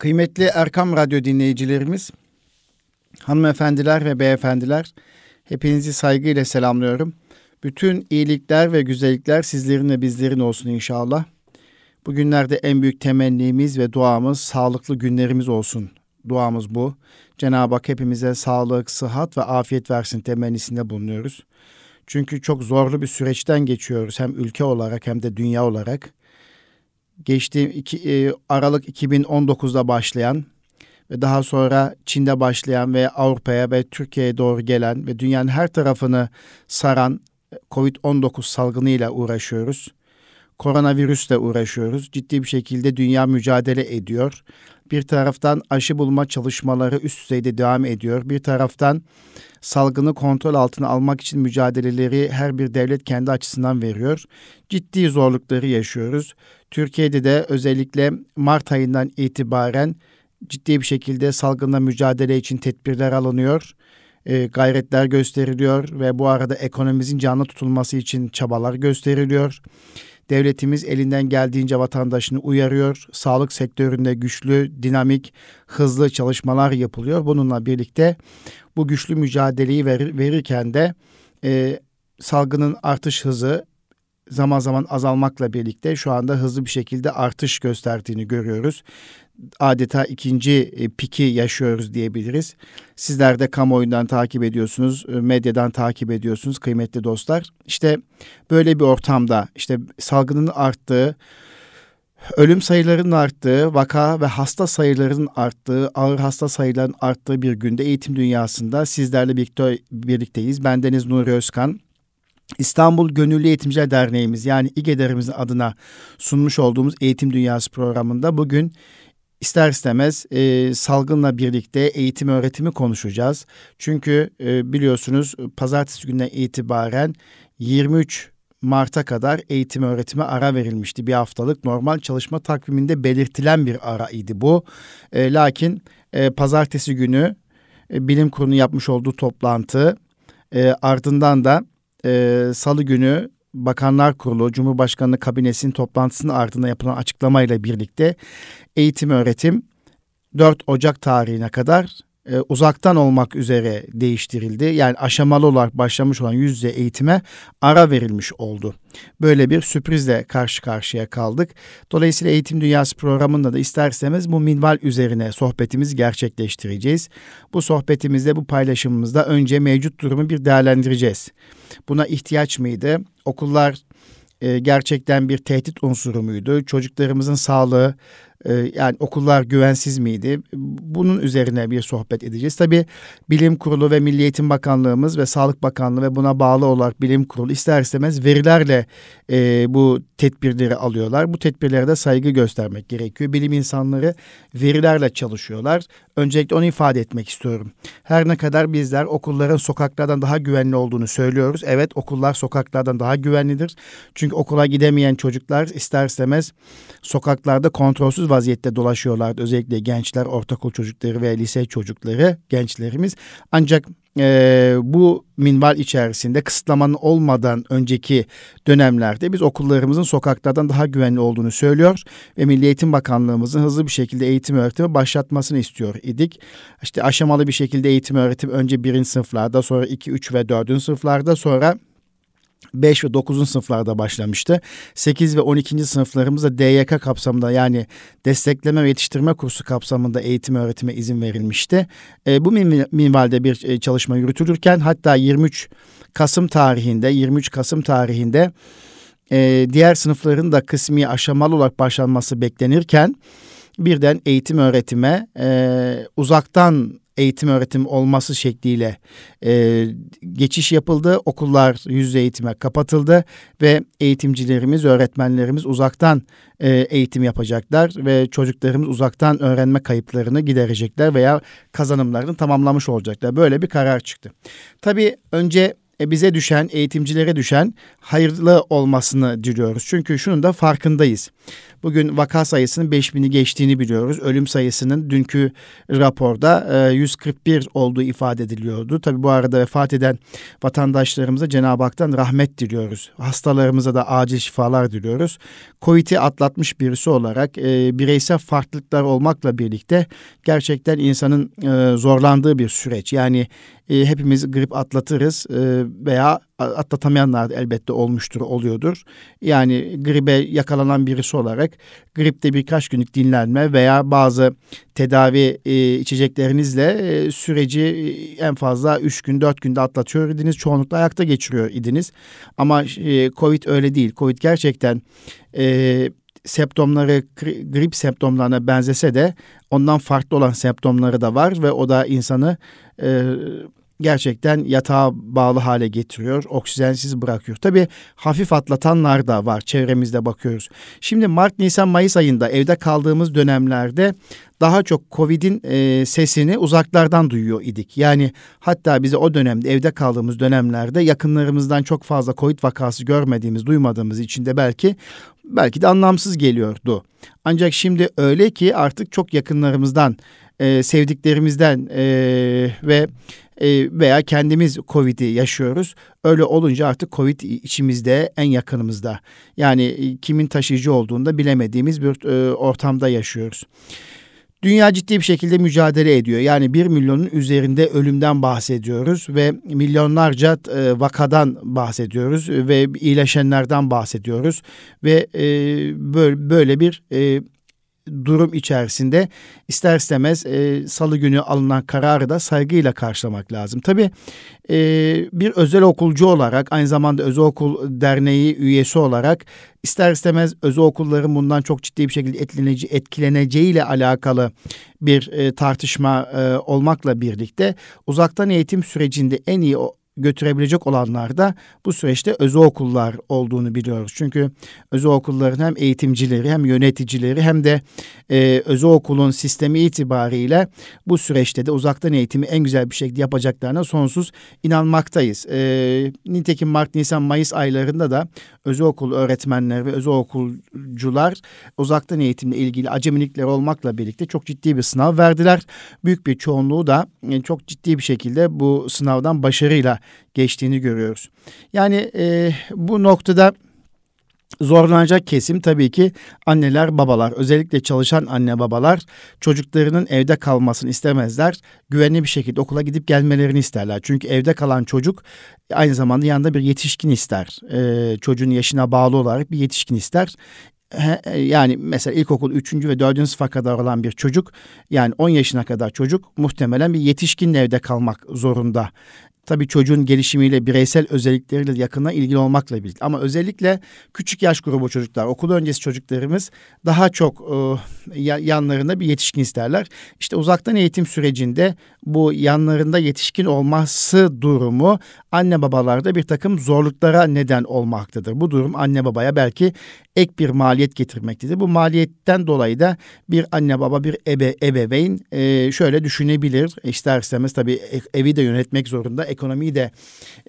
Kıymetli Erkam Radyo dinleyicilerimiz, hanımefendiler ve beyefendiler, hepinizi saygıyla selamlıyorum. Bütün iyilikler ve güzellikler sizlerin ve bizlerin olsun inşallah. Bugünlerde en büyük temennimiz ve duamız sağlıklı günlerimiz olsun. Duamız bu. Cenab-ı Hak hepimize sağlık, sıhhat ve afiyet versin temennisinde bulunuyoruz. Çünkü çok zorlu bir süreçten geçiyoruz hem ülke olarak hem de dünya olarak geçtiğim iki, e, Aralık 2019'da başlayan ve daha sonra Çin'de başlayan ve Avrupa'ya ve Türkiye'ye doğru gelen ve dünyanın her tarafını saran Covid-19 salgınıyla uğraşıyoruz. Koronavirüsle uğraşıyoruz. Ciddi bir şekilde dünya mücadele ediyor. Bir taraftan aşı bulma çalışmaları üst düzeyde devam ediyor. Bir taraftan salgını kontrol altına almak için mücadeleleri her bir devlet kendi açısından veriyor. Ciddi zorlukları yaşıyoruz. Türkiye'de de özellikle Mart ayından itibaren ciddi bir şekilde salgınla mücadele için tedbirler alınıyor. E, gayretler gösteriliyor ve bu arada ekonomimizin canlı tutulması için çabalar gösteriliyor. Devletimiz elinden geldiğince vatandaşını uyarıyor. Sağlık sektöründe güçlü, dinamik, hızlı çalışmalar yapılıyor. Bununla birlikte bu güçlü mücadeleyi verir, verirken de e, salgının artış hızı zaman zaman azalmakla birlikte şu anda hızlı bir şekilde artış gösterdiğini görüyoruz. Adeta ikinci e, piki yaşıyoruz diyebiliriz. Sizler de kamuoyundan takip ediyorsunuz, e, medyadan takip ediyorsunuz kıymetli dostlar. İşte böyle bir ortamda işte salgının arttığı, ölüm sayılarının arttığı, vaka ve hasta sayılarının arttığı, ağır hasta sayılarının arttığı bir günde eğitim dünyasında sizlerle birlikte birlikteyiz. Bendeniz Nuri Özkan. İstanbul Gönüllü Eğitimciler Derneğimiz yani İGEDER'imizin adına sunmuş olduğumuz Eğitim Dünyası programında bugün ister istemez e, salgınla birlikte eğitim öğretimi konuşacağız. Çünkü e, biliyorsunuz pazartesi günden itibaren 23 Mart'a kadar eğitim öğretime ara verilmişti. Bir haftalık normal çalışma takviminde belirtilen bir ara idi bu. E, lakin e, pazartesi günü e, bilim kurulu yapmış olduğu toplantı e, ardından da e, salı günü Bakanlar Kurulu, Cumhurbaşkanlığı kabinesinin toplantısının ardından yapılan açıklamayla birlikte eğitim öğretim 4 Ocak tarihine kadar e, uzaktan olmak üzere değiştirildi. Yani aşamalı olarak başlamış olan yüz yüze eğitime ara verilmiş oldu. Böyle bir sürprizle karşı karşıya kaldık. Dolayısıyla Eğitim Dünyası programında da isterseniz bu minval üzerine sohbetimizi gerçekleştireceğiz. Bu sohbetimizde, bu paylaşımımızda önce mevcut durumu bir değerlendireceğiz. Buna ihtiyaç mıydı? Okullar e, gerçekten bir tehdit unsuru muydu? Çocuklarımızın sağlığı, yani okullar güvensiz miydi? Bunun üzerine bir sohbet edeceğiz. Tabii Bilim Kurulu ve Milli Eğitim Bakanlığımız ve Sağlık Bakanlığı ve buna bağlı olarak Bilim Kurulu ister istemez verilerle e, bu tedbirleri alıyorlar. Bu tedbirlere de saygı göstermek gerekiyor. Bilim insanları verilerle çalışıyorlar. Öncelikle onu ifade etmek istiyorum. Her ne kadar bizler okulların sokaklardan daha güvenli olduğunu söylüyoruz. Evet okullar sokaklardan daha güvenlidir. Çünkü okula gidemeyen çocuklar ister istemez sokaklarda kontrolsüz vaziyette dolaşıyorlardı. Özellikle gençler, ortaokul çocukları ve lise çocukları, gençlerimiz. Ancak e, bu minval içerisinde kısıtlamanın olmadan önceki dönemlerde biz okullarımızın sokaklardan daha güvenli olduğunu söylüyor ve Milli Eğitim Bakanlığımızın hızlı bir şekilde eğitim öğretimi başlatmasını istiyor idik. İşte aşamalı bir şekilde eğitim öğretim önce birinci sınıflarda sonra iki, üç ve dördüncü sınıflarda sonra 5 ve 9. sınıflarda başlamıştı. 8 ve 12. sınıflarımızda DYK kapsamında yani destekleme ve yetiştirme kursu kapsamında eğitim öğretime izin verilmişti. E, bu minvalde bir e, çalışma yürütülürken hatta 23 Kasım tarihinde 23 Kasım tarihinde e, diğer sınıfların da kısmi aşamalı olarak başlanması beklenirken birden eğitim öğretime e, uzaktan eğitim öğretim olması şekliyle e, geçiş yapıldı. Okullar yüz eğitime kapatıldı ve eğitimcilerimiz, öğretmenlerimiz uzaktan e, eğitim yapacaklar ve çocuklarımız uzaktan öğrenme kayıplarını giderecekler veya kazanımlarını tamamlamış olacaklar. Böyle bir karar çıktı. Tabii önce e, bize düşen, eğitimcilere düşen hayırlı olmasını diliyoruz. Çünkü şunun da farkındayız. Bugün vaka sayısının 5000'i geçtiğini biliyoruz. Ölüm sayısının dünkü raporda 141 e, olduğu ifade ediliyordu. Tabi bu arada vefat eden vatandaşlarımıza Cenab-ı Hak'tan rahmet diliyoruz. Hastalarımıza da acil şifalar diliyoruz. Covid'i atlatmış birisi olarak e, bireysel farklılıklar olmakla birlikte gerçekten insanın e, zorlandığı bir süreç. Yani e, hepimiz grip atlatırız e, veya atlatamayanlar elbette olmuştur, oluyordur. Yani gribe yakalanan birisi olarak gripte birkaç günlük dinlenme veya bazı tedavi e, içeceklerinizle e, süreci e, en fazla 3 gün 4 günde atlatıyor idiniz. Çoğunlukla ayakta geçiriyor idiniz. Ama e, Covid öyle değil. Covid gerçekten e, septomları grip septomlarına benzese de ondan farklı olan septomları da var ve o da insanı e, gerçekten yatağa bağlı hale getiriyor. Oksijensiz bırakıyor. Tabii hafif atlatanlar da var. Çevremizde bakıyoruz. Şimdi Mart, Nisan, Mayıs ayında evde kaldığımız dönemlerde daha çok Covid'in e, sesini uzaklardan duyuyor idik. Yani hatta bize o dönemde evde kaldığımız dönemlerde yakınlarımızdan çok fazla Covid vakası görmediğimiz, duymadığımız için de belki belki de anlamsız geliyordu. Ancak şimdi öyle ki artık çok yakınlarımızdan, e, sevdiklerimizden e, ve veya kendimiz Covid'i yaşıyoruz. Öyle olunca artık Covid içimizde en yakınımızda. Yani e, kimin taşıyıcı olduğunu da bilemediğimiz bir e, ortamda yaşıyoruz. Dünya ciddi bir şekilde mücadele ediyor. Yani bir milyonun üzerinde ölümden bahsediyoruz ve milyonlarca e, vakadan bahsediyoruz ve iyileşenlerden bahsediyoruz ve e, böyle, bir e, durum içerisinde ister istemez e, salı günü alınan kararı da saygıyla karşılamak lazım. Tabii e, bir özel okulcu olarak aynı zamanda özel okul derneği üyesi olarak ister istemez özel okulların bundan çok ciddi bir şekilde etkilenece etkileneceğiyle alakalı bir e, tartışma e, olmakla birlikte uzaktan eğitim sürecinde en iyi götürebilecek olanlar da bu süreçte özel okullar olduğunu biliyoruz. Çünkü özel okulların hem eğitimcileri hem yöneticileri hem de e, özel okulun sistemi itibariyle bu süreçte de uzaktan eğitimi en güzel bir şekilde yapacaklarına sonsuz inanmaktayız. E, nitekim Mart, Nisan, Mayıs aylarında da özel okul öğretmenleri ve özel okulcular uzaktan eğitimle ilgili acemilikler olmakla birlikte çok ciddi bir sınav verdiler. Büyük bir çoğunluğu da e, çok ciddi bir şekilde bu sınavdan başarıyla geçtiğini görüyoruz. Yani e, bu noktada zorlanacak kesim tabii ki anneler babalar özellikle çalışan anne babalar çocuklarının evde kalmasını istemezler. Güvenli bir şekilde okula gidip gelmelerini isterler. Çünkü evde kalan çocuk aynı zamanda yanında bir yetişkin ister. Ee, çocuğun yaşına bağlı olarak bir yetişkin ister yani mesela ilkokul 3. ve 4. sınıfa kadar olan bir çocuk yani 10 yaşına kadar çocuk muhtemelen bir yetişkinle evde kalmak zorunda. Tabii çocuğun gelişimiyle, bireysel özellikleriyle yakına ilgili olmakla birlikte. Ama özellikle küçük yaş grubu çocuklar, okul öncesi çocuklarımız daha çok e, yanlarında bir yetişkin isterler. İşte uzaktan eğitim sürecinde bu yanlarında yetişkin olması durumu anne babalarda bir takım zorluklara neden olmaktadır. Bu durum anne babaya belki ek bir maliyet getirmektedir. Bu maliyetten dolayı da bir anne baba bir ebe, ebeveyn e, şöyle düşünebilir. İster istemez tabii e, evi de yönetmek zorunda, ekonomiyi de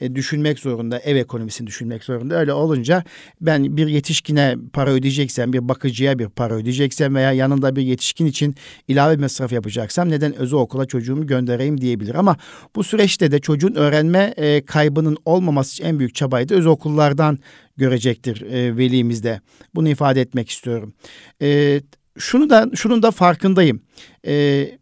e, düşünmek zorunda, ev ekonomisini düşünmek zorunda. Öyle olunca ben bir yetişkine para ödeyeceksem, bir bakıcıya bir para ödeyeceksem veya yanında bir yetişkin için ilave masraf yapacaksam neden özel okula çocuğumu göndereyim diyebilir. Ama bu süreçte de çocuğun öğrenme e, kaybının olmaması için en büyük çabayı da özel okullardan görecektir e, velimizde. Bunu ifade etmek istiyorum. E, şunu da şunun da farkındayım. E,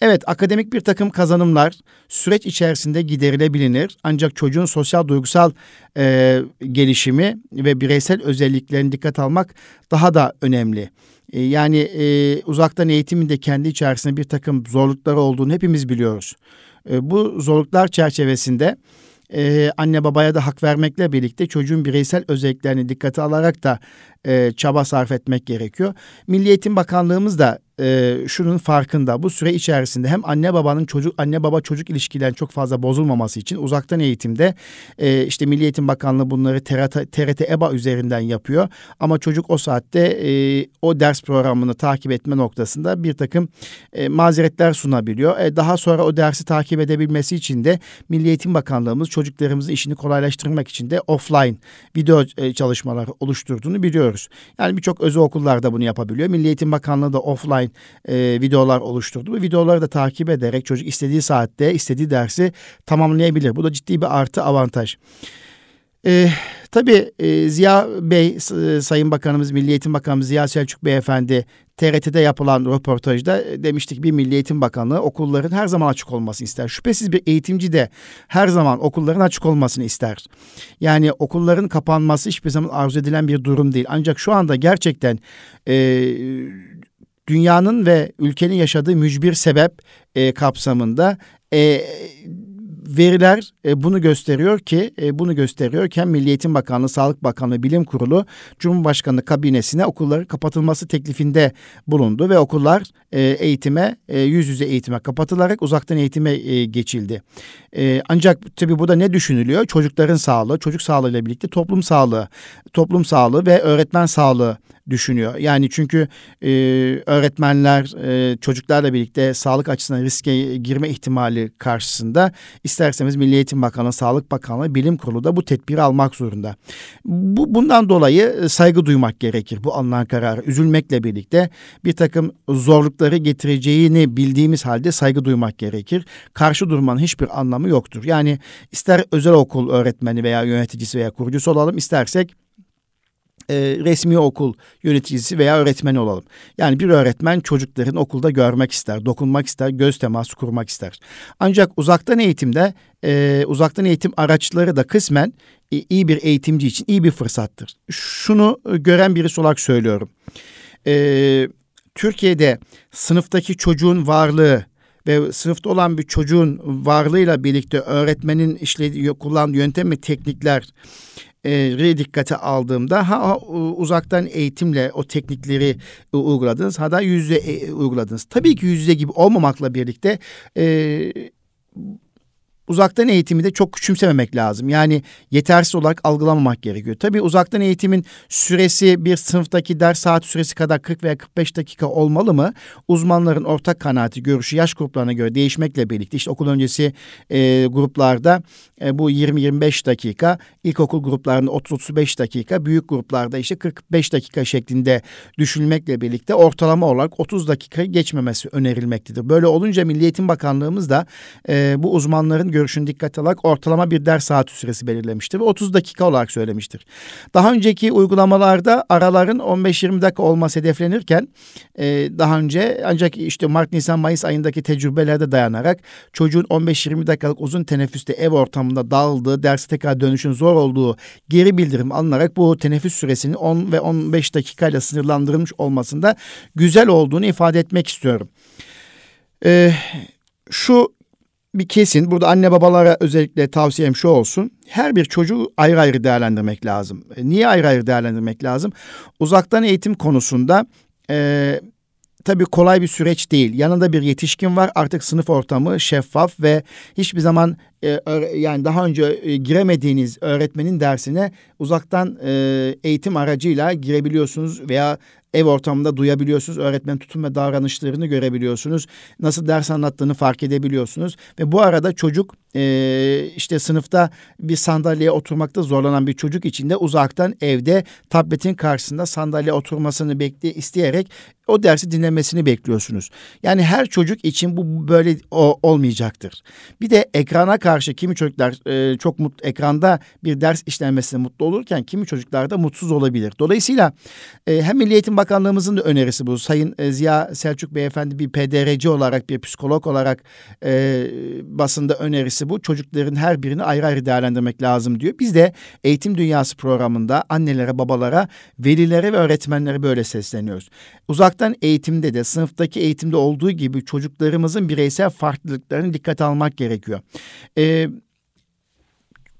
evet akademik bir takım kazanımlar süreç içerisinde giderilebilir. Ancak çocuğun sosyal duygusal e, gelişimi ve bireysel özelliklerini dikkat almak daha da önemli. E, yani e, uzaktan eğitimin de kendi içerisinde bir takım zorlukları olduğunu hepimiz biliyoruz. E, bu zorluklar çerçevesinde e, anne babaya da hak vermekle birlikte çocuğun bireysel özelliklerini dikkate alarak da e, çaba sarf etmek gerekiyor. Milli Eğitim Bakanlığımız da e, şunun farkında. Bu süre içerisinde hem anne babanın çocuk anne baba çocuk ilişkilerin çok fazla bozulmaması için uzaktan eğitimde e, işte Milli Eğitim Bakanlığı bunları TRT, TRT EBA üzerinden yapıyor. Ama çocuk o saatte e, o ders programını takip etme noktasında bir takım e, mazeretler sunabiliyor. E, daha sonra o dersi takip edebilmesi için de Milli Eğitim Bakanlığımız çocuklarımızın işini kolaylaştırmak için de offline video e, çalışmaları oluşturduğunu biliyoruz. Yani birçok özel okullarda bunu yapabiliyor. Milli Eğitim Bakanlığı da offline e, videolar oluşturdu. Bu videoları da takip ederek çocuk istediği saatte istediği dersi tamamlayabilir. Bu da ciddi bir artı avantaj. Ee, tabii e, Ziya Bey, e, Sayın Bakanımız, Milli Eğitim Bakanımız Ziya Selçuk Beyefendi TRT'de yapılan röportajda e, demiştik bir Milli Eğitim Bakanlığı okulların her zaman açık olmasını ister. Şüphesiz bir eğitimci de her zaman okulların açık olmasını ister. Yani okulların kapanması hiçbir zaman arzu edilen bir durum değil. Ancak şu anda gerçekten e, dünyanın ve ülkenin yaşadığı mücbir sebep e, kapsamında e, veriler e, bunu gösteriyor ki e, bunu gösteriyorken Milli Eğitim Bakanlığı, Sağlık Bakanlığı, Bilim Kurulu Cumhurbaşkanlığı kabinesine okulların kapatılması teklifinde bulundu ve okullar e, eğitime e, yüz yüze eğitime kapatılarak uzaktan eğitime e, geçildi. E, ancak tabii burada ne düşünülüyor? Çocukların sağlığı, çocuk sağlığıyla birlikte toplum sağlığı, toplum sağlığı ve öğretmen sağlığı düşünüyor. Yani çünkü e, öğretmenler e, çocuklarla birlikte sağlık açısından riske girme ihtimali karşısında isterseniz Milli Eğitim Bakanlığı, Sağlık Bakanlığı, Bilim Kurulu da bu tedbiri almak zorunda. Bu bundan dolayı saygı duymak gerekir bu alınan kararı. Üzülmekle birlikte bir takım zorlukları getireceğini bildiğimiz halde saygı duymak gerekir. Karşı durmanın hiçbir anlamı yoktur. Yani ister özel okul öğretmeni veya yöneticisi veya kurucusu olalım istersek e, resmi okul yöneticisi veya öğretmeni olalım. Yani bir öğretmen çocukların okulda görmek ister, dokunmak ister, göz teması kurmak ister. Ancak uzaktan eğitimde e, uzaktan eğitim araçları da kısmen e, iyi bir eğitimci için iyi bir fırsattır. Şunu gören birisi olarak söylüyorum. E, Türkiye'de sınıftaki çocuğun varlığı ve sınıfta olan bir çocuğun varlığıyla birlikte öğretmenin işlediği kullandığı yöntem ve teknikler e, dikkate aldığımda ha uzaktan eğitimle o teknikleri uyguladınız ha da yüzde e, uyguladınız. Tabii ki yüzde gibi olmamakla birlikte e, uzaktan eğitimi de çok küçümsememek lazım. Yani yetersiz olarak algılamamak gerekiyor. Tabii uzaktan eğitimin süresi bir sınıftaki ders saat süresi kadar 40 veya 45 dakika olmalı mı? Uzmanların ortak kanaati, görüşü yaş gruplarına göre değişmekle birlikte işte okul öncesi e, gruplarda e, bu 20-25 dakika, ilkokul gruplarında 30-35 dakika, büyük gruplarda işte 45 dakika şeklinde düşünülmekle birlikte ortalama olarak 30 dakika geçmemesi önerilmektedir. Böyle olunca Milli Eğitim Bakanlığımız da e, bu uzmanların görüşünü dikkate alarak ortalama bir ders saati süresi belirlemiştir ve 30 dakika olarak söylemiştir. Daha önceki uygulamalarda araların 15-20 dakika olması hedeflenirken e, daha önce ancak işte Mart, Nisan, Mayıs ayındaki tecrübelerde dayanarak çocuğun 15-20 dakikalık uzun teneffüste ev ortamında dağıldığı, derse tekrar dönüşün zor olduğu geri bildirim alınarak bu teneffüs süresinin 10 ve 15 dakikayla sınırlandırılmış olmasında güzel olduğunu ifade etmek istiyorum. Ee, şu bir kesin burada anne babalara özellikle tavsiyem şu olsun. Her bir çocuğu ayrı ayrı değerlendirmek lazım. E, niye ayrı ayrı değerlendirmek lazım? Uzaktan eğitim konusunda e, tabii kolay bir süreç değil. Yanında bir yetişkin var. Artık sınıf ortamı şeffaf ve hiçbir zaman yani daha önce e, giremediğiniz öğretmenin dersine uzaktan e, eğitim aracıyla girebiliyorsunuz veya ev ortamında duyabiliyorsunuz. Öğretmen tutum ve davranışlarını görebiliyorsunuz. Nasıl ders anlattığını fark edebiliyorsunuz. Ve bu arada çocuk e, işte sınıfta bir sandalyeye oturmakta zorlanan bir çocuk için de uzaktan evde tabletin karşısında sandalye oturmasını bekle isteyerek o dersi dinlemesini bekliyorsunuz. Yani her çocuk için bu böyle o, olmayacaktır. Bir de ekrana karşı kimi çocuklar e, çok mutlu ekranda bir ders işlenmesine mutlu olurken kimi çocuklar da mutsuz olabilir. Dolayısıyla e, hem Milli Eğitim Bakanlığımızın da önerisi bu. Sayın e, Ziya Selçuk Beyefendi bir PDRC olarak bir psikolog olarak e, basında önerisi bu. Çocukların her birini ayrı ayrı değerlendirmek lazım diyor. Biz de Eğitim Dünyası programında annelere, babalara, velilere ve öğretmenlere böyle sesleniyoruz. Uzaktan eğitimde de sınıftaki eğitimde olduğu gibi çocuklarımızın bireysel farklılıklarını dikkate almak gerekiyor. Ee,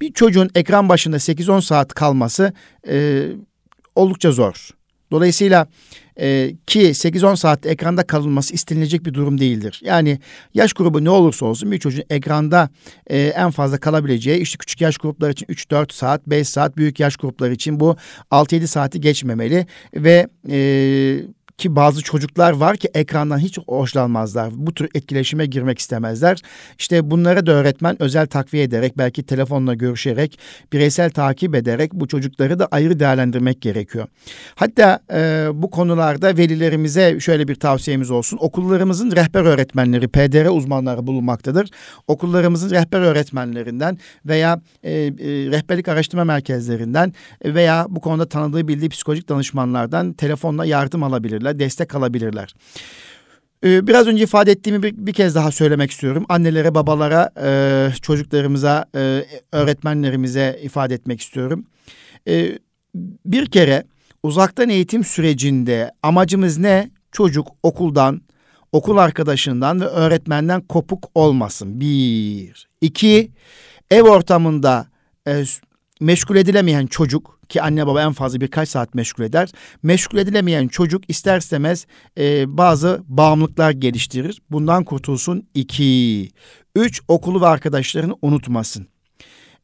bir çocuğun ekran başında 8-10 saat kalması e, oldukça zor. Dolayısıyla e, ki 8-10 saat ekranda kalınması istenilecek bir durum değildir. Yani yaş grubu ne olursa olsun bir çocuğun ekranda e, en fazla kalabileceği işte küçük yaş grupları için 3-4 saat, 5 saat, büyük yaş grupları için bu 6-7 saati geçmemeli ve e, ki bazı çocuklar var ki ekrandan hiç hoşlanmazlar. Bu tür etkileşime girmek istemezler. İşte bunlara da öğretmen özel takviye ederek belki telefonla görüşerek bireysel takip ederek bu çocukları da ayrı değerlendirmek gerekiyor. Hatta e, bu konularda velilerimize şöyle bir tavsiyemiz olsun. Okullarımızın rehber öğretmenleri, PDR uzmanları bulunmaktadır. Okullarımızın rehber öğretmenlerinden veya e, e, rehberlik araştırma merkezlerinden veya bu konuda tanıdığı bildiği psikolojik danışmanlardan telefonla yardım alabilirler alabilirler, destek alabilirler. Ee, biraz önce ifade ettiğimi bir, bir kez daha söylemek istiyorum. Annelere, babalara, e, çocuklarımıza, e, öğretmenlerimize ifade etmek istiyorum. E, bir kere uzaktan eğitim sürecinde amacımız ne? Çocuk okuldan, okul arkadaşından ve öğretmenden kopuk olmasın. Bir. İki, ev ortamında e, meşgul edilemeyen çocuk ki anne baba en fazla birkaç saat meşgul eder. Meşgul edilemeyen çocuk ister istemez e, bazı bağımlılıklar geliştirir. Bundan kurtulsun. iki. Üç, okulu ve arkadaşlarını unutmasın.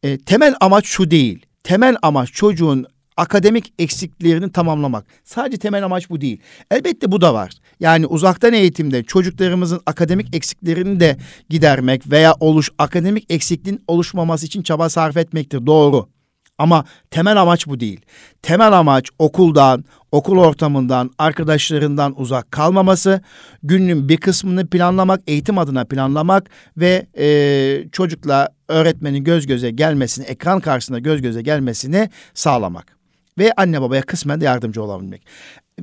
E, temel amaç şu değil. Temel amaç çocuğun akademik eksiklerini tamamlamak. Sadece temel amaç bu değil. Elbette bu da var. Yani uzaktan eğitimde çocuklarımızın akademik eksiklerini de gidermek veya oluş akademik eksikliğin oluşmaması için çaba sarf etmektir. Doğru. Ama temel amaç bu değil. Temel amaç okuldan, okul ortamından, arkadaşlarından uzak kalmaması, günün bir kısmını planlamak, eğitim adına planlamak ve e, çocukla öğretmenin göz göze gelmesini, ekran karşısında göz göze gelmesini sağlamak. Ve anne babaya kısmen de yardımcı olabilmek.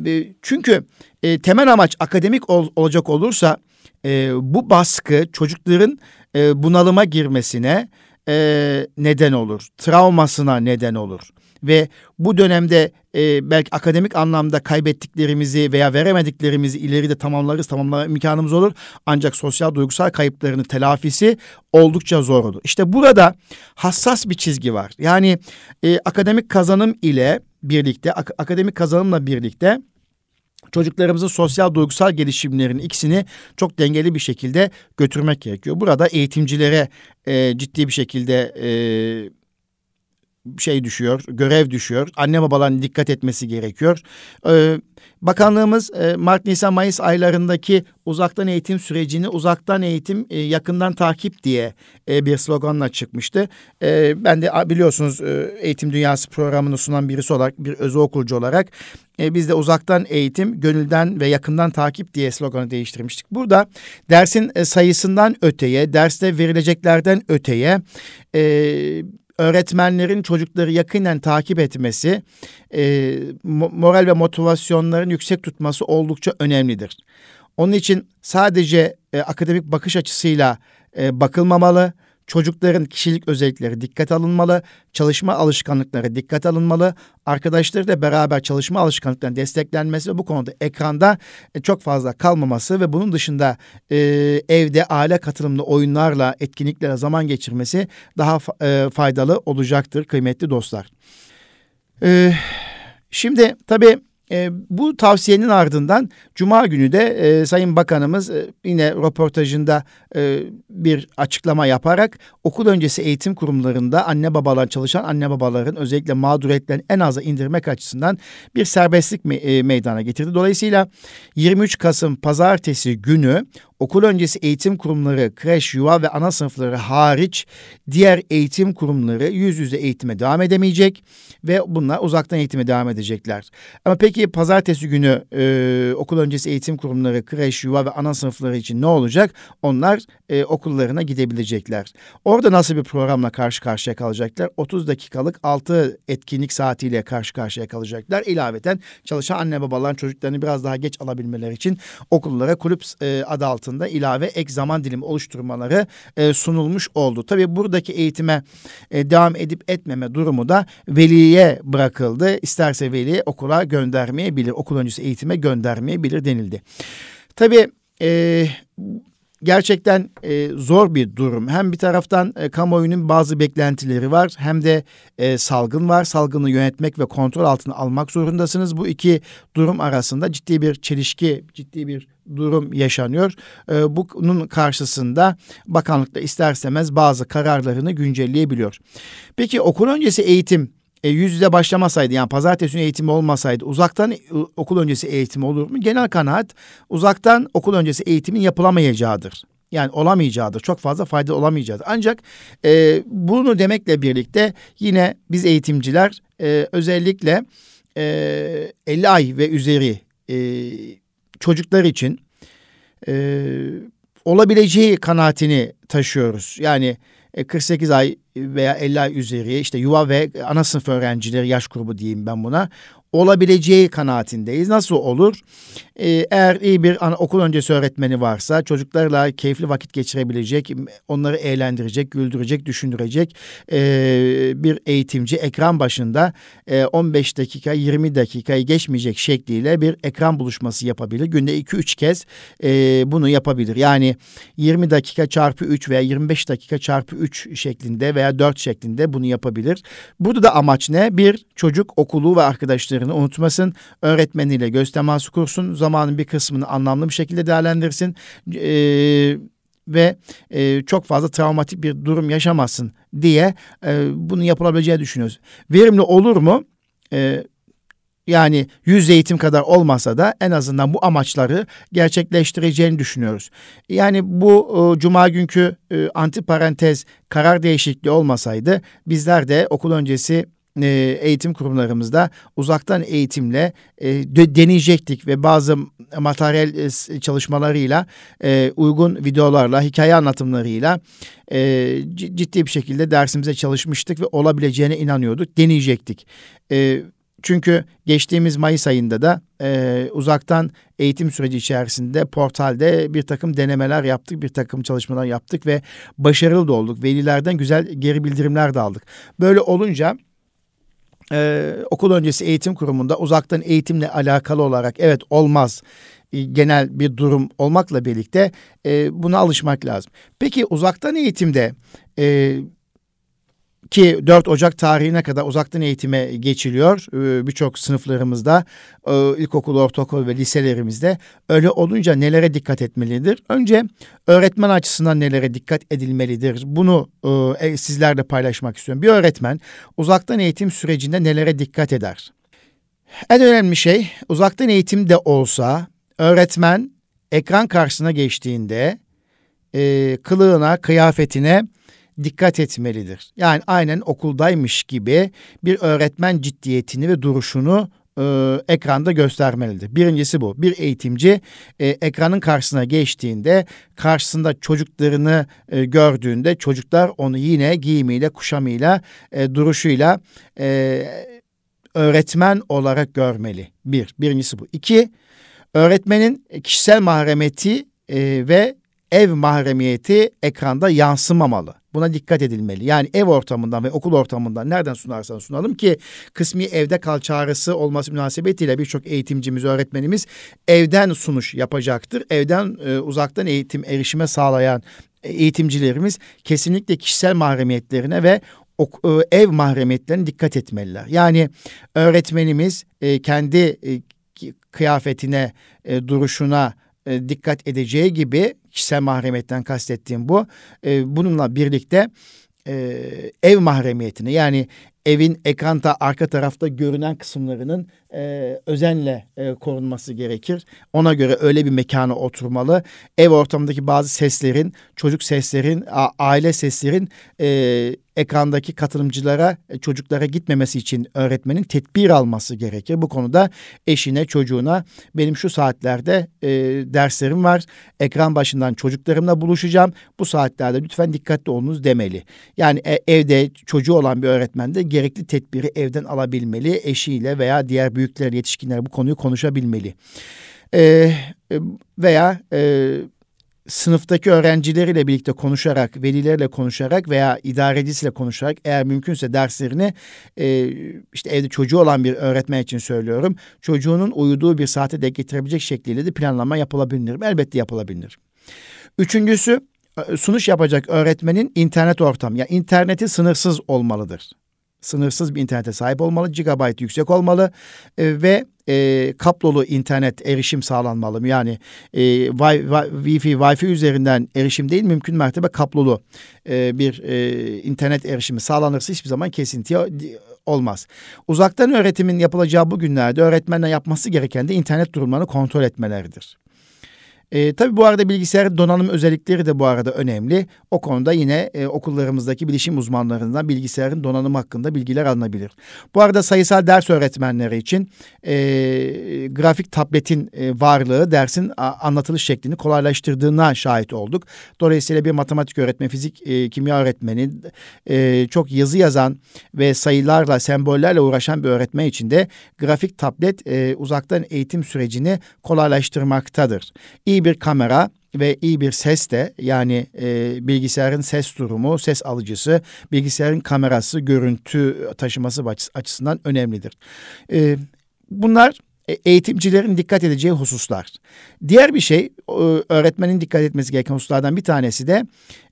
E, çünkü e, temel amaç akademik ol, olacak olursa e, bu baskı çocukların e, bunalıma girmesine, e, neden olur. Travmasına neden olur. Ve bu dönemde e, belki akademik anlamda kaybettiklerimizi veya veremediklerimizi ileride tamamlarız, tamamlama imkanımız olur. Ancak sosyal duygusal kayıplarını telafisi oldukça zor olur. İşte burada hassas bir çizgi var. Yani e, akademik kazanım ile birlikte, ak- akademik kazanımla birlikte çocuklarımızın sosyal duygusal gelişimlerin ikisini çok dengeli bir şekilde götürmek gerekiyor. Burada eğitimcilere e, ciddi bir şekilde e, şey düşüyor, görev düşüyor. Anne babaların dikkat etmesi gerekiyor. Ee, bakanlığımız e, Mart, Nisan, Mayıs aylarındaki uzaktan eğitim sürecini uzaktan eğitim e, yakından takip diye e, bir sloganla çıkmıştı. E, ben de biliyorsunuz e, Eğitim Dünyası programını sunan birisi olarak, bir özel okulcu olarak e, biz de uzaktan eğitim, gönülden ve yakından takip diye sloganı değiştirmiştik. Burada dersin e, sayısından öteye, derste verileceklerden öteye... E, öğretmenlerin çocukları yakinen takip etmesi, e, moral ve motivasyonların yüksek tutması oldukça önemlidir. Onun için sadece e, akademik bakış açısıyla e, bakılmamalı, Çocukların kişilik özellikleri dikkat alınmalı, çalışma alışkanlıkları dikkat alınmalı, arkadaşları da beraber çalışma alışkanlıklarının desteklenmesi ve bu konuda ekranda e, çok fazla kalmaması ve bunun dışında e, evde aile katılımlı oyunlarla, etkinliklerle zaman geçirmesi daha e, faydalı olacaktır kıymetli dostlar. E, şimdi tabii e, bu tavsiyenin ardından Cuma günü de e, Sayın Bakanımız e, yine röportajında e, bir açıklama yaparak okul öncesi eğitim kurumlarında anne babalar çalışan anne babaların özellikle mağduriyetlerini en aza indirmek açısından bir serbestlik me e, meydana getirdi. Dolayısıyla 23 Kasım pazartesi günü okul öncesi eğitim kurumları, kreş, yuva ve ana sınıfları hariç diğer eğitim kurumları yüz yüze eğitime devam edemeyecek ve bunlar uzaktan eğitime devam edecekler. Ama peki pazartesi günü e, okul öncesi eğitim kurumları, kreş, yuva ve ana sınıfları için ne olacak? Onlar e, okullarına gidebilecekler. Orada nasıl bir programla karşı karşıya kalacaklar? 30 dakikalık 6 etkinlik saatiyle karşı karşıya kalacaklar. İlaveten çalışan anne babaların çocuklarını biraz daha geç alabilmeleri için okullara kulüp e, adı altında ilave ek zaman dilimi oluşturmaları e, sunulmuş oldu. Tabii buradaki eğitime e, devam edip etmeme durumu da veliye bırakıldı. İsterse veli okula göndermeyebilir, okul öncesi eğitime göndermeyebilir denildi. Tabii e, gerçekten e, zor bir durum. Hem bir taraftan e, kamuoyunun bazı beklentileri var hem de e, salgın var. Salgını yönetmek ve kontrol altına almak zorundasınız. Bu iki durum arasında ciddi bir çelişki, ciddi bir durum yaşanıyor. E, bunun karşısında bakanlık da isterseniz bazı kararlarını güncelleyebiliyor. Peki okul öncesi eğitim e, yüz yüze başlamasaydı yani pazartesi eğitimi olmasaydı uzaktan e, okul öncesi eğitim olur mu? Genel kanaat uzaktan okul öncesi eğitimin yapılamayacağıdır. Yani olamayacağıdır. Çok fazla fayda olamayacaktır. Ancak e, bunu demekle birlikte yine biz eğitimciler e, özellikle e, 50 ay ve üzeri e, çocuklar için e, olabileceği kanaatini taşıyoruz. Yani 48 e, ay veya 50 ay üzeri işte yuva ve ana sınıf öğrencileri yaş grubu diyeyim ben buna olabileceği kanaatindeyiz. Nasıl olur? Ee, eğer iyi bir ana, okul öncesi öğretmeni varsa çocuklarla keyifli vakit geçirebilecek, onları eğlendirecek, güldürecek, düşündürecek e, bir eğitimci ekran başında e, 15 dakika 20 dakikayı geçmeyecek şekliyle bir ekran buluşması yapabilir. Günde 2-3 kez e, bunu yapabilir. Yani 20 dakika çarpı 3 veya 25 dakika çarpı 3 şeklinde veya 4 şeklinde bunu yapabilir. Burada da amaç ne? Bir çocuk okulu ve arkadaşları derslerini unutmasın. Öğretmeniyle göz teması kursun. Zamanın bir kısmını anlamlı bir şekilde değerlendirsin. Ee, ve e, çok fazla travmatik bir durum yaşamasın diye e, bunun yapılabileceğini düşünüyoruz. Verimli olur mu? E, yani yüz eğitim kadar olmasa da en azından bu amaçları gerçekleştireceğini düşünüyoruz. Yani bu e, cuma günkü e, antiparantez karar değişikliği olmasaydı bizler de okul öncesi e, eğitim kurumlarımızda uzaktan eğitimle e, deneyecektik ve bazı materyal e, çalışmalarıyla e, uygun videolarla hikaye anlatımlarıyla e, ciddi bir şekilde dersimize çalışmıştık ve olabileceğine inanıyorduk deneyecektik. E, çünkü geçtiğimiz Mayıs ayında da e, uzaktan eğitim süreci içerisinde portalde bir takım denemeler yaptık, bir takım çalışmalar yaptık ve başarılı da olduk. Velilerden güzel geri bildirimler de aldık. Böyle olunca e, okul öncesi eğitim kurumunda uzaktan eğitimle alakalı olarak evet olmaz e, genel bir durum olmakla birlikte e, buna alışmak lazım. Peki uzaktan eğitimde e, ki 4 Ocak tarihine kadar uzaktan eğitime geçiliyor ee, birçok sınıflarımızda, e, ilkokul, ortaokul ve liselerimizde. Öyle olunca nelere dikkat etmelidir? Önce öğretmen açısından nelere dikkat edilmelidir? Bunu e, e, sizlerle paylaşmak istiyorum. Bir öğretmen uzaktan eğitim sürecinde nelere dikkat eder? En önemli şey uzaktan eğitimde olsa öğretmen ekran karşısına geçtiğinde e, kılığına, kıyafetine dikkat etmelidir. Yani aynen okuldaymış gibi bir öğretmen ciddiyetini ve duruşunu e, ekranda göstermelidir. Birincisi bu. Bir eğitimci e, ekranın karşısına geçtiğinde karşısında çocuklarını e, gördüğünde çocuklar onu yine giyimiyle, kuşamıyla, e, duruşuyla e, öğretmen olarak görmeli. Bir. Birincisi bu. İki, öğretmenin kişisel mahremiyeti e, ve ev mahremiyeti ekranda yansımamalı. Buna dikkat edilmeli. Yani ev ortamından ve okul ortamından nereden sunarsan sunalım ki kısmi evde kal çağrısı olması münasebetiyle birçok eğitimcimiz, öğretmenimiz evden sunuş yapacaktır. Evden e, uzaktan eğitim erişime sağlayan eğitimcilerimiz kesinlikle kişisel mahremiyetlerine ve e, ev mahremiyetlerine dikkat etmeliler. Yani öğretmenimiz e, kendi e, kıyafetine, e, duruşuna e, dikkat edeceği gibi kişisel mahremiyetten kastettiğim bu. E, bununla birlikte e, ev mahremiyetini yani evin ekranda arka tarafta görünen kısımlarının e, özenle e, korunması gerekir. Ona göre öyle bir mekana oturmalı. Ev ortamındaki bazı seslerin, çocuk seslerin, aile seslerin e, ekrandaki katılımcılara, e, çocuklara gitmemesi için öğretmenin tedbir alması gerekir. Bu konuda eşine, çocuğuna benim şu saatlerde e, derslerim var. Ekran başından çocuklarımla buluşacağım. Bu saatlerde lütfen dikkatli olunuz demeli. Yani e, evde çocuğu olan bir öğretmen de gerekli tedbiri evden alabilmeli. Eşiyle veya diğer büyükler, yetişkinler bu konuyu konuşabilmeli. E, veya e, sınıftaki öğrencileriyle birlikte konuşarak, velilerle konuşarak veya idarecisiyle konuşarak eğer mümkünse derslerini e, işte evde çocuğu olan bir öğretmen için söylüyorum. Çocuğunun uyuduğu bir saate de getirebilecek şekliyle de planlama yapılabilir. Elbette yapılabilir. Üçüncüsü sunuş yapacak öğretmenin internet ortamı. Yani interneti sınırsız olmalıdır. Sınırsız bir internete sahip olmalı, gigabayt yüksek olmalı e, ve e, kablolu internet erişim sağlanmalı. Yani e, Wi-Fi, Wi-Fi üzerinden erişim değil, mümkün mertebe kablolu e, bir e, internet erişimi sağlanırsa hiçbir zaman kesinti olmaz. Uzaktan öğretimin yapılacağı bu günlerde öğretmenle yapması gereken de internet durumlarını kontrol etmeleridir. E, tabii bu arada bilgisayar donanım özellikleri de bu arada önemli. O konuda yine e, okullarımızdaki bilişim uzmanlarından bilgisayarın donanım hakkında bilgiler alınabilir. Bu arada sayısal ders öğretmenleri için e, grafik tabletin e, varlığı dersin a, anlatılış şeklini kolaylaştırdığına şahit olduk. Dolayısıyla bir matematik öğretmeni, fizik, e, kimya öğretmeni, e, çok yazı yazan ve sayılarla, sembollerle uğraşan bir öğretmen için de grafik tablet e, uzaktan eğitim sürecini kolaylaştırmaktadır. İyi bir kamera ve iyi bir ses de yani e, bilgisayarın ses durumu, ses alıcısı, bilgisayarın kamerası, görüntü taşıması açısından önemlidir. E, bunlar e, eğitimcilerin dikkat edeceği hususlar. Diğer bir şey öğretmenin dikkat etmesi gereken hususlardan bir tanesi de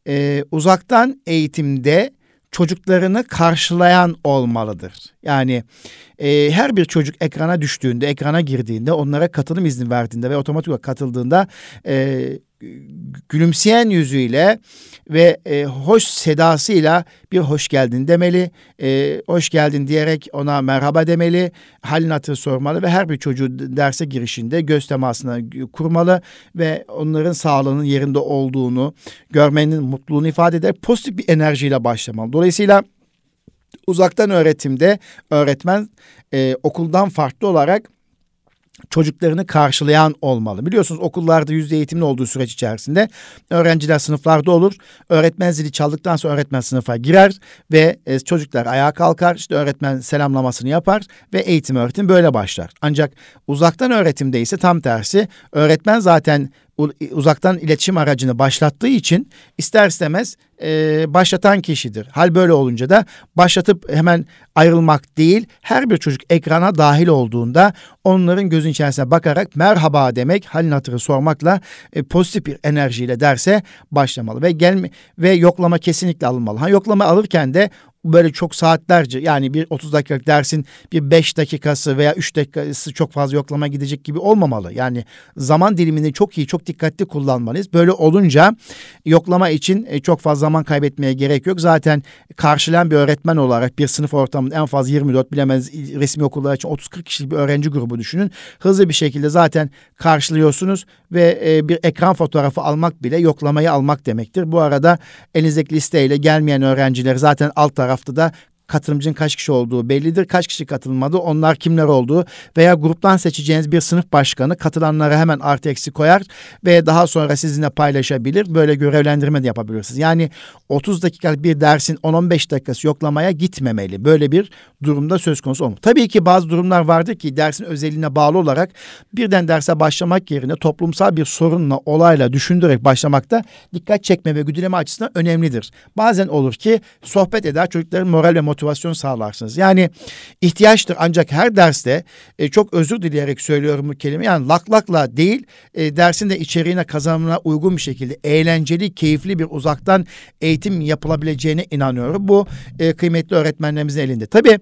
e, uzaktan eğitimde çocuklarını karşılayan olmalıdır. Yani e, her bir çocuk ekrana düştüğünde, ekrana girdiğinde, onlara katılım izni verdiğinde ve otomatik olarak katıldığında e, gülümseyen yüzüyle ve e, hoş sedasıyla bir hoş geldin demeli. E, hoş geldin diyerek ona merhaba demeli. Halin hatırı sormalı ve her bir çocuğu derse girişinde göz temasına kurmalı ve onların sağlığının yerinde olduğunu görmenin mutluluğunu ifade eder. Pozitif bir enerjiyle başlamalı. Dolayısıyla uzaktan öğretimde öğretmen e, okuldan farklı olarak çocuklarını karşılayan olmalı. Biliyorsunuz okullarda yüzde eğitimli olduğu süreç içerisinde öğrenciler sınıflarda olur. Öğretmen zili çaldıktan sonra öğretmen sınıfa girer ve e, çocuklar ayağa kalkar. İşte öğretmen selamlamasını yapar ve eğitim öğretim böyle başlar. Ancak uzaktan öğretimde ise tam tersi. Öğretmen zaten uzaktan iletişim aracını başlattığı için ister istemez e, başlatan kişidir. Hal böyle olunca da başlatıp hemen ayrılmak değil, her bir çocuk ekrana dahil olduğunda onların gözün içerisine bakarak merhaba demek, halin hatırı sormakla e, pozitif bir enerjiyle derse başlamalı ve gelme ve yoklama kesinlikle alınmalı. Ha yoklama alırken de böyle çok saatlerce yani bir 30 dakikalık dersin bir 5 dakikası veya 3 dakikası çok fazla yoklama gidecek gibi olmamalı. Yani zaman dilimini çok iyi, çok dikkatli kullanmalıyız. Böyle olunca yoklama için e, çok fazla zaman kaybetmeye gerek yok. Zaten karşılayan bir öğretmen olarak bir sınıf ortamında en fazla 24 bilemez resmi okullar için 30-40 kişilik bir öğrenci grubu düşünün. Hızlı bir şekilde zaten karşılıyorsunuz ve e, bir ekran fotoğrafı almak bile yoklamayı almak demektir. Bu arada elinizdeki listeyle gelmeyen öğrenciler zaten alt tarafı haftada katılımcının kaç kişi olduğu bellidir. Kaç kişi katılmadı onlar kimler olduğu veya gruptan seçeceğiniz bir sınıf başkanı katılanlara hemen artı eksi koyar ve daha sonra sizinle paylaşabilir. Böyle görevlendirme de yapabilirsiniz. Yani 30 dakikalık bir dersin 10-15 dakikası yoklamaya gitmemeli. Böyle bir durumda söz konusu olmalı. Tabii ki bazı durumlar vardır ki dersin özelliğine bağlı olarak birden derse başlamak yerine toplumsal bir sorunla, olayla düşündürerek başlamakta dikkat çekme ve güdüleme açısından önemlidir. Bazen olur ki sohbet eder çocukların moral ve motivasyon motivasyon sağlarsınız. Yani ihtiyaçtır ancak her derste e, çok özür dileyerek söylüyorum bu kelime. Yani laklakla değil e, dersin de içeriğine kazanımına uygun bir şekilde eğlenceli, keyifli bir uzaktan eğitim yapılabileceğine inanıyorum. Bu e, kıymetli öğretmenlerimizin elinde. Tabii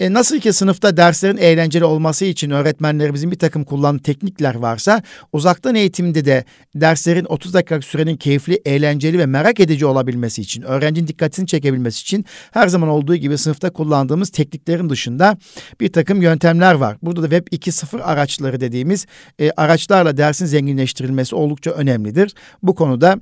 e, nasıl ki sınıfta derslerin eğlenceli olması için öğretmenlerimizin bir takım kullandığı teknikler varsa uzaktan eğitimde de derslerin 30 dakikalık sürenin keyifli, eğlenceli ve merak edici olabilmesi için, öğrencinin dikkatini çekebilmesi için her zaman olduğu gibi sınıfta kullandığımız tekniklerin dışında bir takım yöntemler var. Burada da Web 2.0 araçları dediğimiz e, araçlarla dersin zenginleştirilmesi oldukça önemlidir. Bu konuda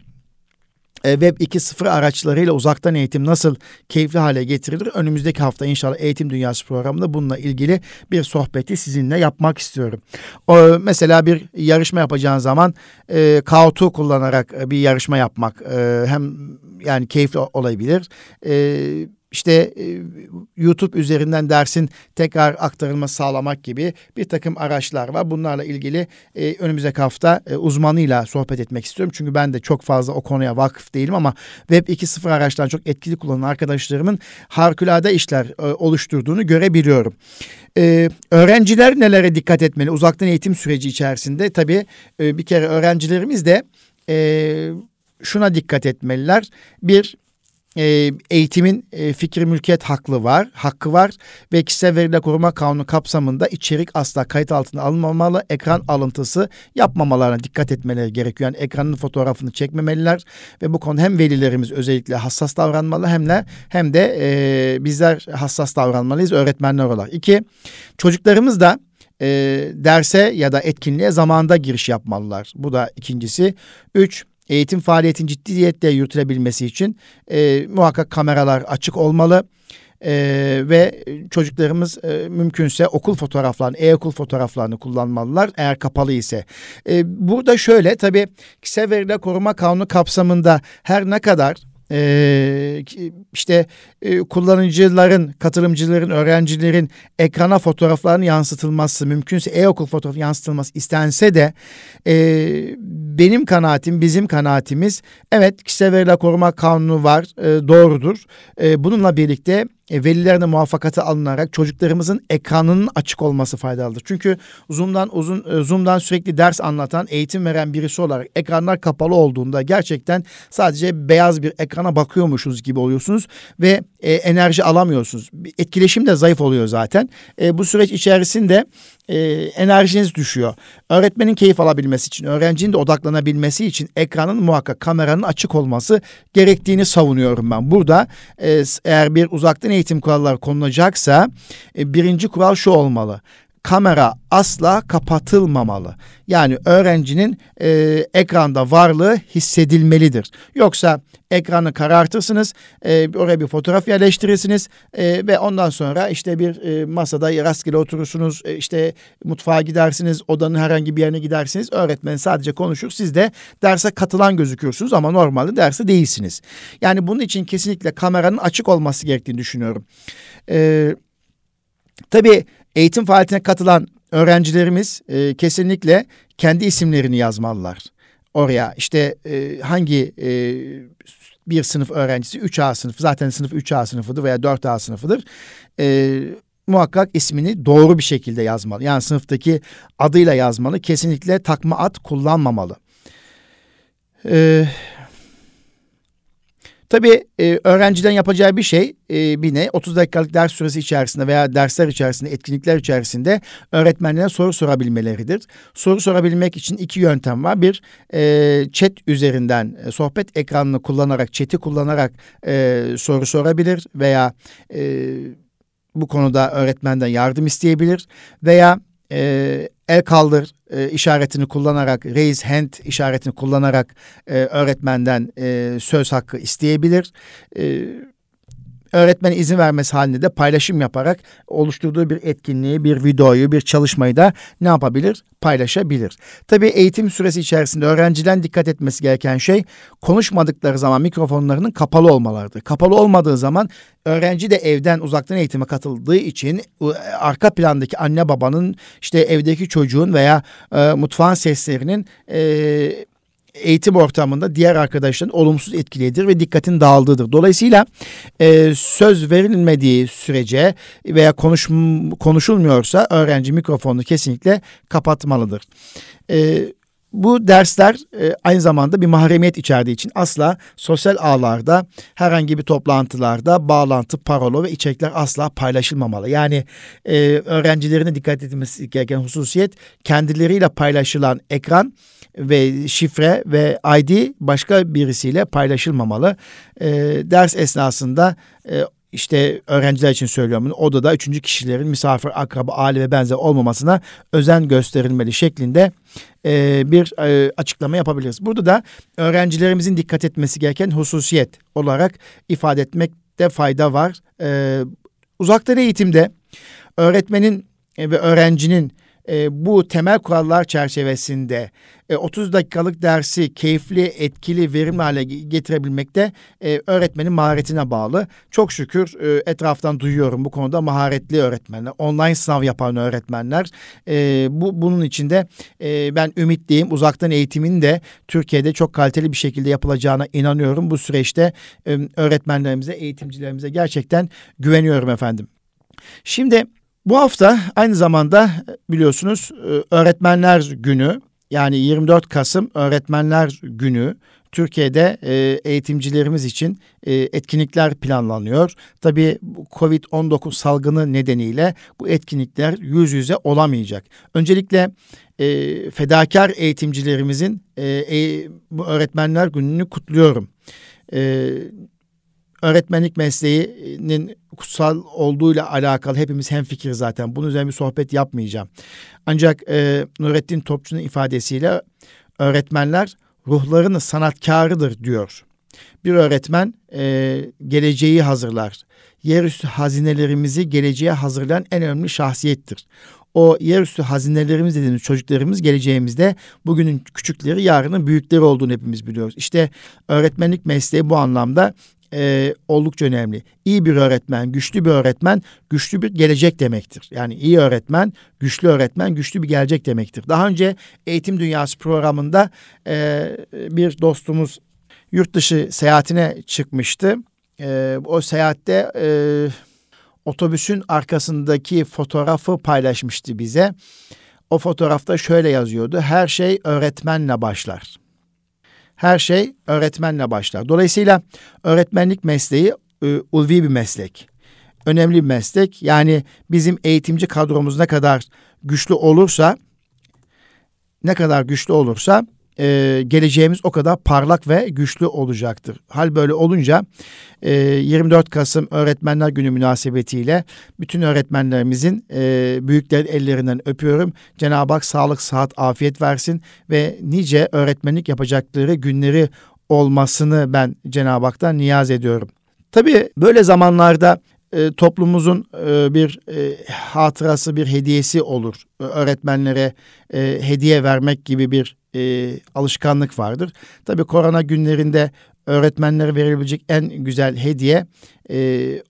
e, Web 2.0 araçlarıyla uzaktan eğitim nasıl keyifli hale getirilir? Önümüzdeki hafta inşallah Eğitim Dünyası programında bununla ilgili bir sohbeti sizinle yapmak istiyorum. O, mesela bir yarışma yapacağın zaman e, K2 kullanarak bir yarışma yapmak e, hem yani keyifli olabilir. E, işte e, YouTube üzerinden dersin tekrar aktarılması sağlamak gibi bir takım araçlar var. Bunlarla ilgili e, önümüzdeki hafta e, uzmanıyla sohbet etmek istiyorum. Çünkü ben de çok fazla o konuya vakıf değilim ama Web 2.0 araçlarını çok etkili kullanan arkadaşlarımın harikulade işler e, oluşturduğunu görebiliyorum. Öğrenciler nelere dikkat etmeli? Uzaktan eğitim süreci içerisinde tabii bir kere öğrencilerimiz de şuna dikkat etmeliler. Bir, e, eğitimin e, fikir mülkiyet haklı var, hakkı var ve kişisel veriler koruma kanunu kapsamında içerik asla kayıt altına alınmamalı, ekran alıntısı yapmamalarına dikkat etmeleri gerekiyor. Yani ekranın fotoğrafını çekmemeliler ve bu konu hem velilerimiz özellikle hassas davranmalı hem de hem de e, bizler hassas davranmalıyız öğretmenler olarak. İki, çocuklarımız da e, derse ya da etkinliğe zamanda giriş yapmalılar. Bu da ikincisi. Üç, eğitim faaliyetin ciddiyetle yürütülebilmesi için e, muhakkak kameralar açık olmalı. Ee, ve çocuklarımız e, mümkünse okul fotoğraflarını, e-okul fotoğraflarını kullanmalılar eğer kapalı ise. Ee, burada şöyle tabii kişisel veriler koruma kanunu kapsamında her ne kadar e, işte e, kullanıcıların, katılımcıların, öğrencilerin ekrana fotoğraflarını yansıtılması, mümkünse e-okul fotoğrafı yansıtılması istense de e, benim kanaatim, bizim kanaatimiz evet kişisel veriler koruma kanunu var, e, doğrudur. E, bununla birlikte e, velilerine muvaffakatı alınarak çocuklarımızın ekranının açık olması faydalıdır. Çünkü Zoom'dan uzun e, Zoom'dan sürekli ders anlatan, eğitim veren birisi olarak ekranlar kapalı olduğunda gerçekten sadece beyaz bir ekrana bakıyormuşuz gibi oluyorsunuz ve e, enerji alamıyorsunuz. Etkileşim de zayıf oluyor zaten. E, bu süreç içerisinde e, enerjiniz düşüyor. Öğretmenin keyif alabilmesi için, öğrencinin de odaklanabilmesi için ekranın muhakkak kameranın açık olması gerektiğini savunuyorum ben. Burada e, eğer bir uzaktan eğitim kuralları konulacaksa e, birinci kural şu olmalı kamera asla kapatılmamalı. Yani öğrencinin e, ekranda varlığı hissedilmelidir. Yoksa ekranı karartırsınız, e, oraya bir fotoğraf yerleştirirsiniz e, ve ondan sonra işte bir e, masada rastgele oturursunuz, e, işte mutfağa gidersiniz, odanın herhangi bir yerine gidersiniz. Öğretmen sadece konuşur, siz de derse katılan gözüküyorsunuz ama normalde derse değilsiniz. Yani bunun için kesinlikle kameranın açık olması gerektiğini düşünüyorum. E, tabii eğitim faaliyetine katılan öğrencilerimiz e, kesinlikle kendi isimlerini yazmalılar. Oraya işte e, hangi e, bir sınıf öğrencisi 3A sınıfı zaten sınıf 3A sınıfıdır veya 4A sınıfıdır. E, muhakkak ismini doğru bir şekilde yazmalı. Yani sınıftaki adıyla yazmalı. Kesinlikle takma ad kullanmamalı. Ee, Tabii e, öğrenciden yapacağı bir şey e, bir ne 30 dakikalık ders süresi içerisinde veya dersler içerisinde etkinlikler içerisinde öğretmenlere soru sorabilmeleridir. Soru sorabilmek için iki yöntem var. Bir e, chat üzerinden e, sohbet ekranını kullanarak chat'i kullanarak e, soru sorabilir veya e, bu konuda öğretmenden yardım isteyebilir veya e, el kaldır e, işaretini kullanarak, raise hand işaretini kullanarak e, öğretmenden e, söz hakkı isteyebilir. E, öğretmen izin vermesi halinde de paylaşım yaparak oluşturduğu bir etkinliği, bir videoyu, bir çalışmayı da ne yapabilir? Paylaşabilir. Tabii eğitim süresi içerisinde öğrencilerin dikkat etmesi gereken şey konuşmadıkları zaman mikrofonlarının kapalı olmalarıdır. Kapalı olmadığı zaman öğrenci de evden uzaktan eğitime katıldığı için arka plandaki anne babanın işte evdeki çocuğun veya e, mutfağın seslerinin e, eğitim ortamında diğer arkadaşların olumsuz etkileyedir ve dikkatin dağıldığıdır. Dolayısıyla e, söz verilmediği sürece veya konuş, konuşulmuyorsa öğrenci mikrofonunu kesinlikle kapatmalıdır. E, bu dersler e, aynı zamanda bir mahremiyet içerdiği için asla sosyal ağlarda herhangi bir toplantılarda bağlantı, parolo ve içerikler asla paylaşılmamalı. Yani e, öğrencilerine dikkat etmesi gereken hususiyet kendileriyle paylaşılan ekran ve şifre ve ID başka birisiyle paylaşılmamalı. E, ders esnasında e, işte öğrenciler için söylüyorum odada üçüncü kişilerin misafir, akraba, aile ve benzer olmamasına özen gösterilmeli şeklinde e, bir e, açıklama yapabiliriz. Burada da öğrencilerimizin dikkat etmesi gereken hususiyet olarak ifade etmekte fayda var. E, uzaktan eğitimde öğretmenin ve öğrencinin e, bu temel kurallar çerçevesinde e, 30 dakikalık dersi keyifli, etkili, verimli hale getirebilmekte e, öğretmenin maharetine bağlı. Çok şükür e, etraftan duyuyorum bu konuda maharetli öğretmenler, online sınav yapan öğretmenler. E, bu bunun içinde e, ben ümitliyim. Uzaktan eğitimin de Türkiye'de çok kaliteli bir şekilde yapılacağına inanıyorum. Bu süreçte e, öğretmenlerimize, eğitimcilerimize gerçekten güveniyorum efendim. Şimdi bu hafta aynı zamanda biliyorsunuz e, öğretmenler günü yani 24 Kasım Öğretmenler Günü Türkiye'de e, eğitimcilerimiz için e, etkinlikler planlanıyor. Tabii Covid-19 salgını nedeniyle bu etkinlikler yüz yüze olamayacak. Öncelikle fedakar eğitimcilerimizin öğretmenler gününü kutluyorum. Öğretmenlik mesleğinin kutsal olduğuyla alakalı hepimiz hemfikir zaten. Bunun üzerine bir sohbet yapmayacağım. Ancak e, Nurettin Topçu'nun ifadesiyle öğretmenler ruhlarını sanatkarıdır diyor. Bir öğretmen e, geleceği hazırlar. Yerüstü hazinelerimizi geleceğe hazırlayan en önemli şahsiyettir. O yerüstü hazinelerimiz dediğimiz çocuklarımız geleceğimizde bugünün küçükleri yarının büyükleri olduğunu hepimiz biliyoruz. İşte öğretmenlik mesleği bu anlamda e, oldukça önemli. İyi bir öğretmen, güçlü bir öğretmen, güçlü bir gelecek demektir. Yani iyi öğretmen, güçlü öğretmen, güçlü bir gelecek demektir. Daha önce Eğitim Dünyası programında e, bir dostumuz yurt dışı seyahatine çıkmıştı. E, o seyahatte e, otobüsün arkasındaki fotoğrafı paylaşmıştı bize. O fotoğrafta şöyle yazıyordu. Her şey öğretmenle başlar. Her şey öğretmenle başlar. Dolayısıyla öğretmenlik mesleği e, ulvi bir meslek. Önemli bir meslek. Yani bizim eğitimci kadromuz ne kadar güçlü olursa ne kadar güçlü olursa e, geleceğimiz o kadar parlak ve güçlü olacaktır. Hal böyle olunca e, 24 Kasım Öğretmenler Günü münasebetiyle bütün öğretmenlerimizin e, büyükler ellerinden öpüyorum. Cenab-ı Hak sağlık, sıhhat, afiyet versin ve nice öğretmenlik yapacakları günleri olmasını ben Cenab-ı Hak'tan niyaz ediyorum. Tabii böyle zamanlarda e, toplumumuzun e, bir e, hatırası, bir hediyesi olur. Öğretmenlere e, hediye vermek gibi bir e, alışkanlık vardır. Tabii korona günlerinde öğretmenlere verilebilecek en güzel hediye e,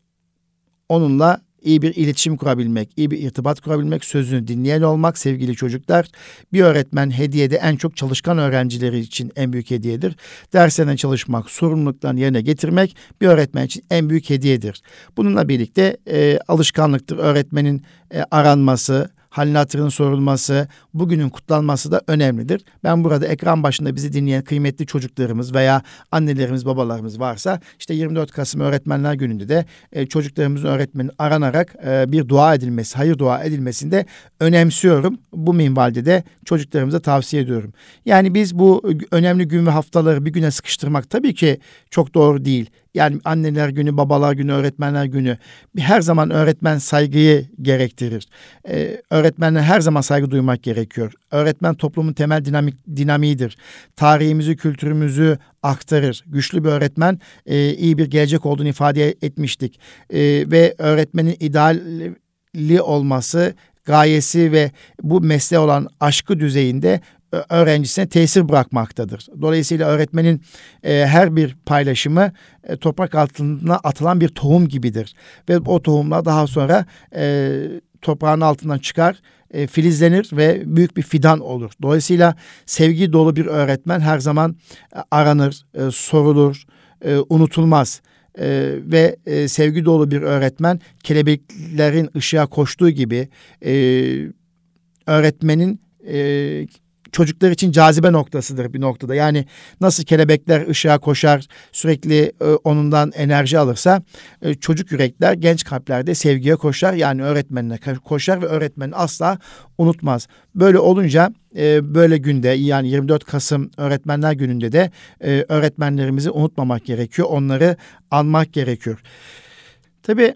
onunla iyi bir iletişim kurabilmek, iyi bir irtibat kurabilmek, sözünü dinleyen olmak sevgili çocuklar. Bir öğretmen hediyede en çok çalışkan öğrencileri için en büyük hediyedir. Derslerine çalışmak, sorumluluklarını yerine getirmek bir öğretmen için en büyük hediyedir. Bununla birlikte e, alışkanlıktır öğretmenin e, aranması, halin hatırının sorulması, bugünün kutlanması da önemlidir. Ben burada ekran başında bizi dinleyen kıymetli çocuklarımız veya annelerimiz, babalarımız varsa işte 24 Kasım Öğretmenler Günü'nde de e, çocuklarımızın öğretmenin aranarak e, bir dua edilmesi, hayır dua edilmesini de önemsiyorum. Bu minvalde de çocuklarımıza tavsiye ediyorum. Yani biz bu önemli gün ve haftaları bir güne sıkıştırmak tabii ki çok doğru değil. Yani anneler günü, babalar günü, öğretmenler günü her zaman öğretmen saygıyı gerektirir. Ee, öğretmenler her zaman saygı duymak gerekiyor. Öğretmen toplumun temel dinamik dinamiğidir. Tarihimizi, kültürümüzü aktarır. Güçlü bir öğretmen e, iyi bir gelecek olduğunu ifade etmiştik. E, ve öğretmenin idealli olması gayesi ve bu mesleğe olan aşkı düzeyinde öğrencisine tesir bırakmaktadır. Dolayısıyla öğretmenin e, her bir paylaşımı e, toprak altına atılan bir tohum gibidir. Ve o tohumlar daha sonra e, toprağın altından çıkar, e, filizlenir ve büyük bir fidan olur. Dolayısıyla sevgi dolu bir öğretmen her zaman e, aranır, e, sorulur, e, unutulmaz. Ee, ve e, sevgi dolu bir öğretmen kelebeklerin ışığa koştuğu gibi e, öğretmenin e, çocuklar için cazibe noktasıdır bir noktada. Yani nasıl kelebekler ışığa koşar sürekli e, onundan enerji alırsa e, çocuk yürekler genç kalplerde sevgiye koşar. Yani öğretmenine koşar ve öğretmeni asla unutmaz. Böyle olunca e, böyle günde yani 24 Kasım Öğretmenler Günü'nde de e, öğretmenlerimizi unutmamak gerekiyor. Onları anmak gerekiyor. Tabii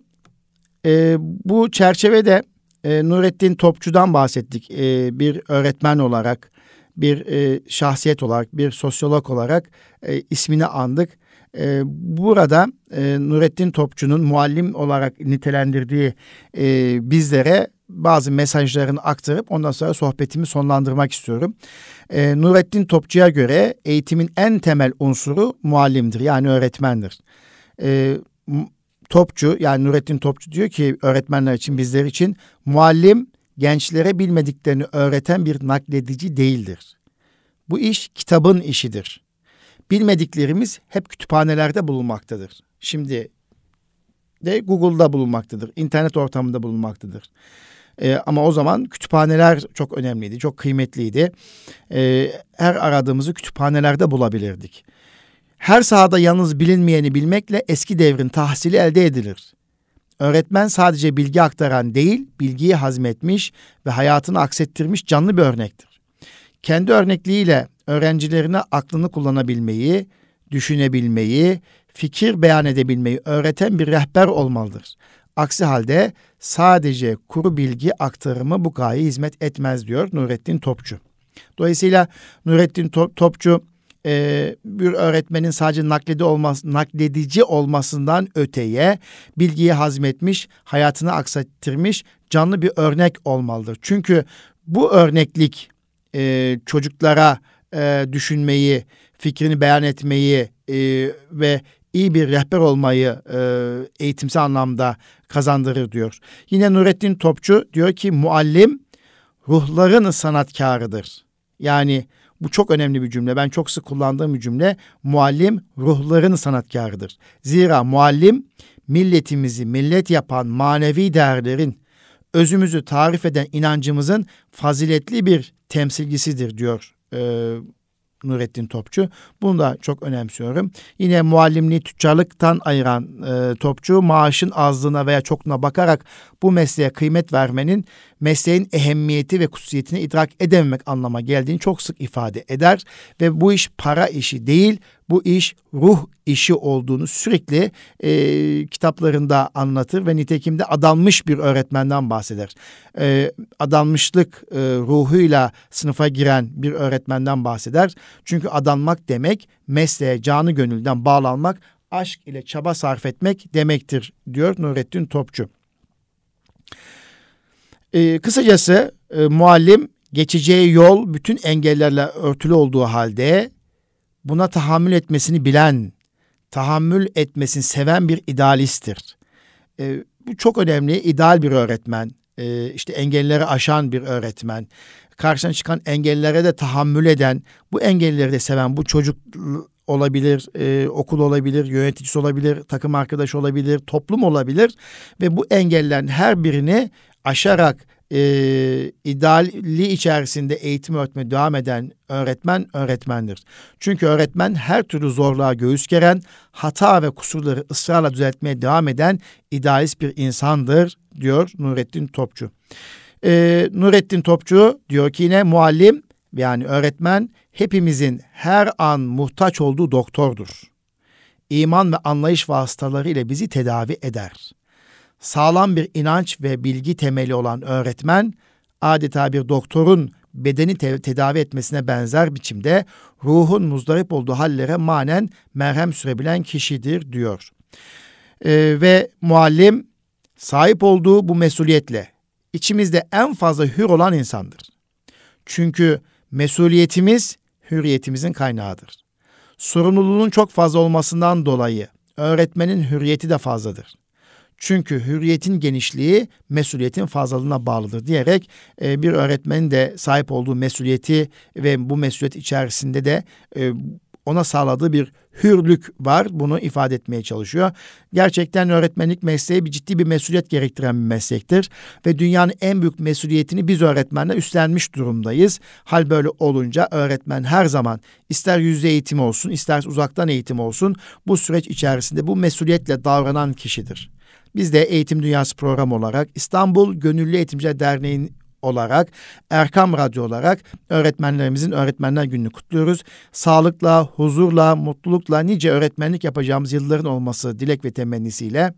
e, bu çerçevede e, Nurettin Topçu'dan bahsettik. E, bir öğretmen olarak bir e, şahsiyet olarak, bir sosyolog olarak e, ismini andık. E, burada e, Nurettin Topçu'nun muallim olarak nitelendirdiği e, bizlere bazı mesajlarını aktarıp ondan sonra sohbetimi sonlandırmak istiyorum. E, Nurettin Topçu'ya göre eğitimin en temel unsuru muallimdir yani öğretmendir. E, Topçu yani Nurettin Topçu diyor ki öğretmenler için bizler için muallim gençlere bilmediklerini öğreten bir nakledici değildir. Bu iş kitabın işidir. Bilmediklerimiz hep kütüphanelerde bulunmaktadır. Şimdi de Google'da bulunmaktadır, internet ortamında bulunmaktadır. E, ama o zaman kütüphaneler çok önemliydi, çok kıymetliydi. E, her aradığımızı kütüphanelerde bulabilirdik. Her sahada yalnız bilinmeyeni bilmekle eski devrin tahsili elde edilir. Öğretmen sadece bilgi aktaran değil, bilgiyi hazmetmiş ve hayatını aksettirmiş canlı bir örnektir. Kendi örnekliğiyle öğrencilerine aklını kullanabilmeyi, düşünebilmeyi, fikir beyan edebilmeyi öğreten bir rehber olmalıdır. Aksi halde sadece kuru bilgi aktarımı bu gayeye hizmet etmez diyor Nurettin Topçu. Dolayısıyla Nurettin Topçu e, bir öğretmenin sadece nakledi olmaz, nakledici olmasından öteye bilgiyi hazmetmiş, hayatını aksattirmiş canlı bir örnek olmalıdır. Çünkü bu örneklik e, çocuklara e, düşünmeyi, fikrini beyan etmeyi e, ve iyi bir rehber olmayı e, eğitimsel anlamda kazandırır diyor. Yine Nurettin Topçu diyor ki muallim ruhların sanatkarıdır. Yani bu çok önemli bir cümle. Ben çok sık kullandığım bir cümle. Muallim ruhların sanatkarıdır. Zira muallim milletimizi millet yapan manevi değerlerin özümüzü tarif eden inancımızın faziletli bir temsilcisidir diyor e, Nurettin Topçu. Bunu da çok önemsiyorum. Yine muallimliği tüccarlıktan ayıran e, Topçu maaşın azlığına veya çokluğuna bakarak bu mesleğe kıymet vermenin mesleğin ehemmiyeti ve kutsiyetini idrak edememek anlama geldiğini çok sık ifade eder ve bu iş para işi değil, bu iş ruh işi olduğunu sürekli e, kitaplarında anlatır ve nitekim de adanmış bir öğretmenden bahseder. E, adanmışlık e, ruhuyla sınıfa giren bir öğretmenden bahseder. Çünkü adanmak demek mesleğe canı gönülden bağlanmak, aşk ile çaba sarf etmek demektir diyor Nurettin Topçu. E, kısacası e, muallim geçeceği yol bütün engellerle örtülü olduğu halde buna tahammül etmesini bilen, tahammül etmesini seven bir idealisttir. E, bu çok önemli. İdeal bir öğretmen, e, işte engelleri aşan bir öğretmen, karşına çıkan engellere de tahammül eden, bu engelleri de seven, bu çocuk olabilir, e, okul olabilir, yöneticisi olabilir, takım arkadaşı olabilir, toplum olabilir ve bu engellerin her birini aşarak e, ideali içerisinde eğitim öğretmeye devam eden öğretmen öğretmendir. Çünkü öğretmen her türlü zorluğa göğüs geren, hata ve kusurları ısrarla düzeltmeye devam eden idealist bir insandır diyor Nurettin Topçu. E, Nurettin Topçu diyor ki yine muallim yani öğretmen hepimizin her an muhtaç olduğu doktordur. İman ve anlayış vasıtaları ile bizi tedavi eder.'' Sağlam bir inanç ve bilgi temeli olan öğretmen adeta bir doktorun bedeni te- tedavi etmesine benzer biçimde ruhun muzdarip olduğu hallere manen merhem sürebilen kişidir diyor. Ee, ve muallim sahip olduğu bu mesuliyetle içimizde en fazla hür olan insandır. Çünkü mesuliyetimiz hürriyetimizin kaynağıdır. Sorumluluğun çok fazla olmasından dolayı öğretmenin hürriyeti de fazladır. Çünkü hürriyetin genişliği mesuliyetin fazlalığına bağlıdır diyerek e, bir öğretmenin de sahip olduğu mesuliyeti ve bu mesuliyet içerisinde de e, ona sağladığı bir hürlük var. Bunu ifade etmeye çalışıyor. Gerçekten öğretmenlik mesleği bir ciddi bir mesuliyet gerektiren bir meslektir. Ve dünyanın en büyük mesuliyetini biz öğretmenler üstlenmiş durumdayız. Hal böyle olunca öğretmen her zaman ister yüzde eğitim olsun ister uzaktan eğitim olsun bu süreç içerisinde bu mesuliyetle davranan kişidir. Biz de Eğitim Dünyası programı olarak İstanbul Gönüllü Eğitimciler Derneği'nin olarak Erkam Radyo olarak öğretmenlerimizin Öğretmenler Günü'nü kutluyoruz. Sağlıkla, huzurla, mutlulukla nice öğretmenlik yapacağımız yılların olması dilek ve temennisiyle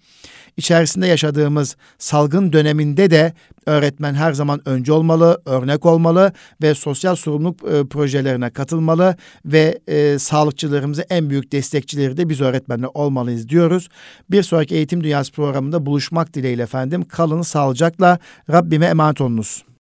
içerisinde yaşadığımız salgın döneminde de öğretmen her zaman önce olmalı, örnek olmalı ve sosyal sorumluluk e, projelerine katılmalı ve e, sağlıkçılarımızın en büyük destekçileri de biz öğretmenler olmalıyız diyoruz. Bir sonraki Eğitim Dünyası programında buluşmak dileğiyle efendim. Kalın sağlıcakla Rabbime emanet olunuz.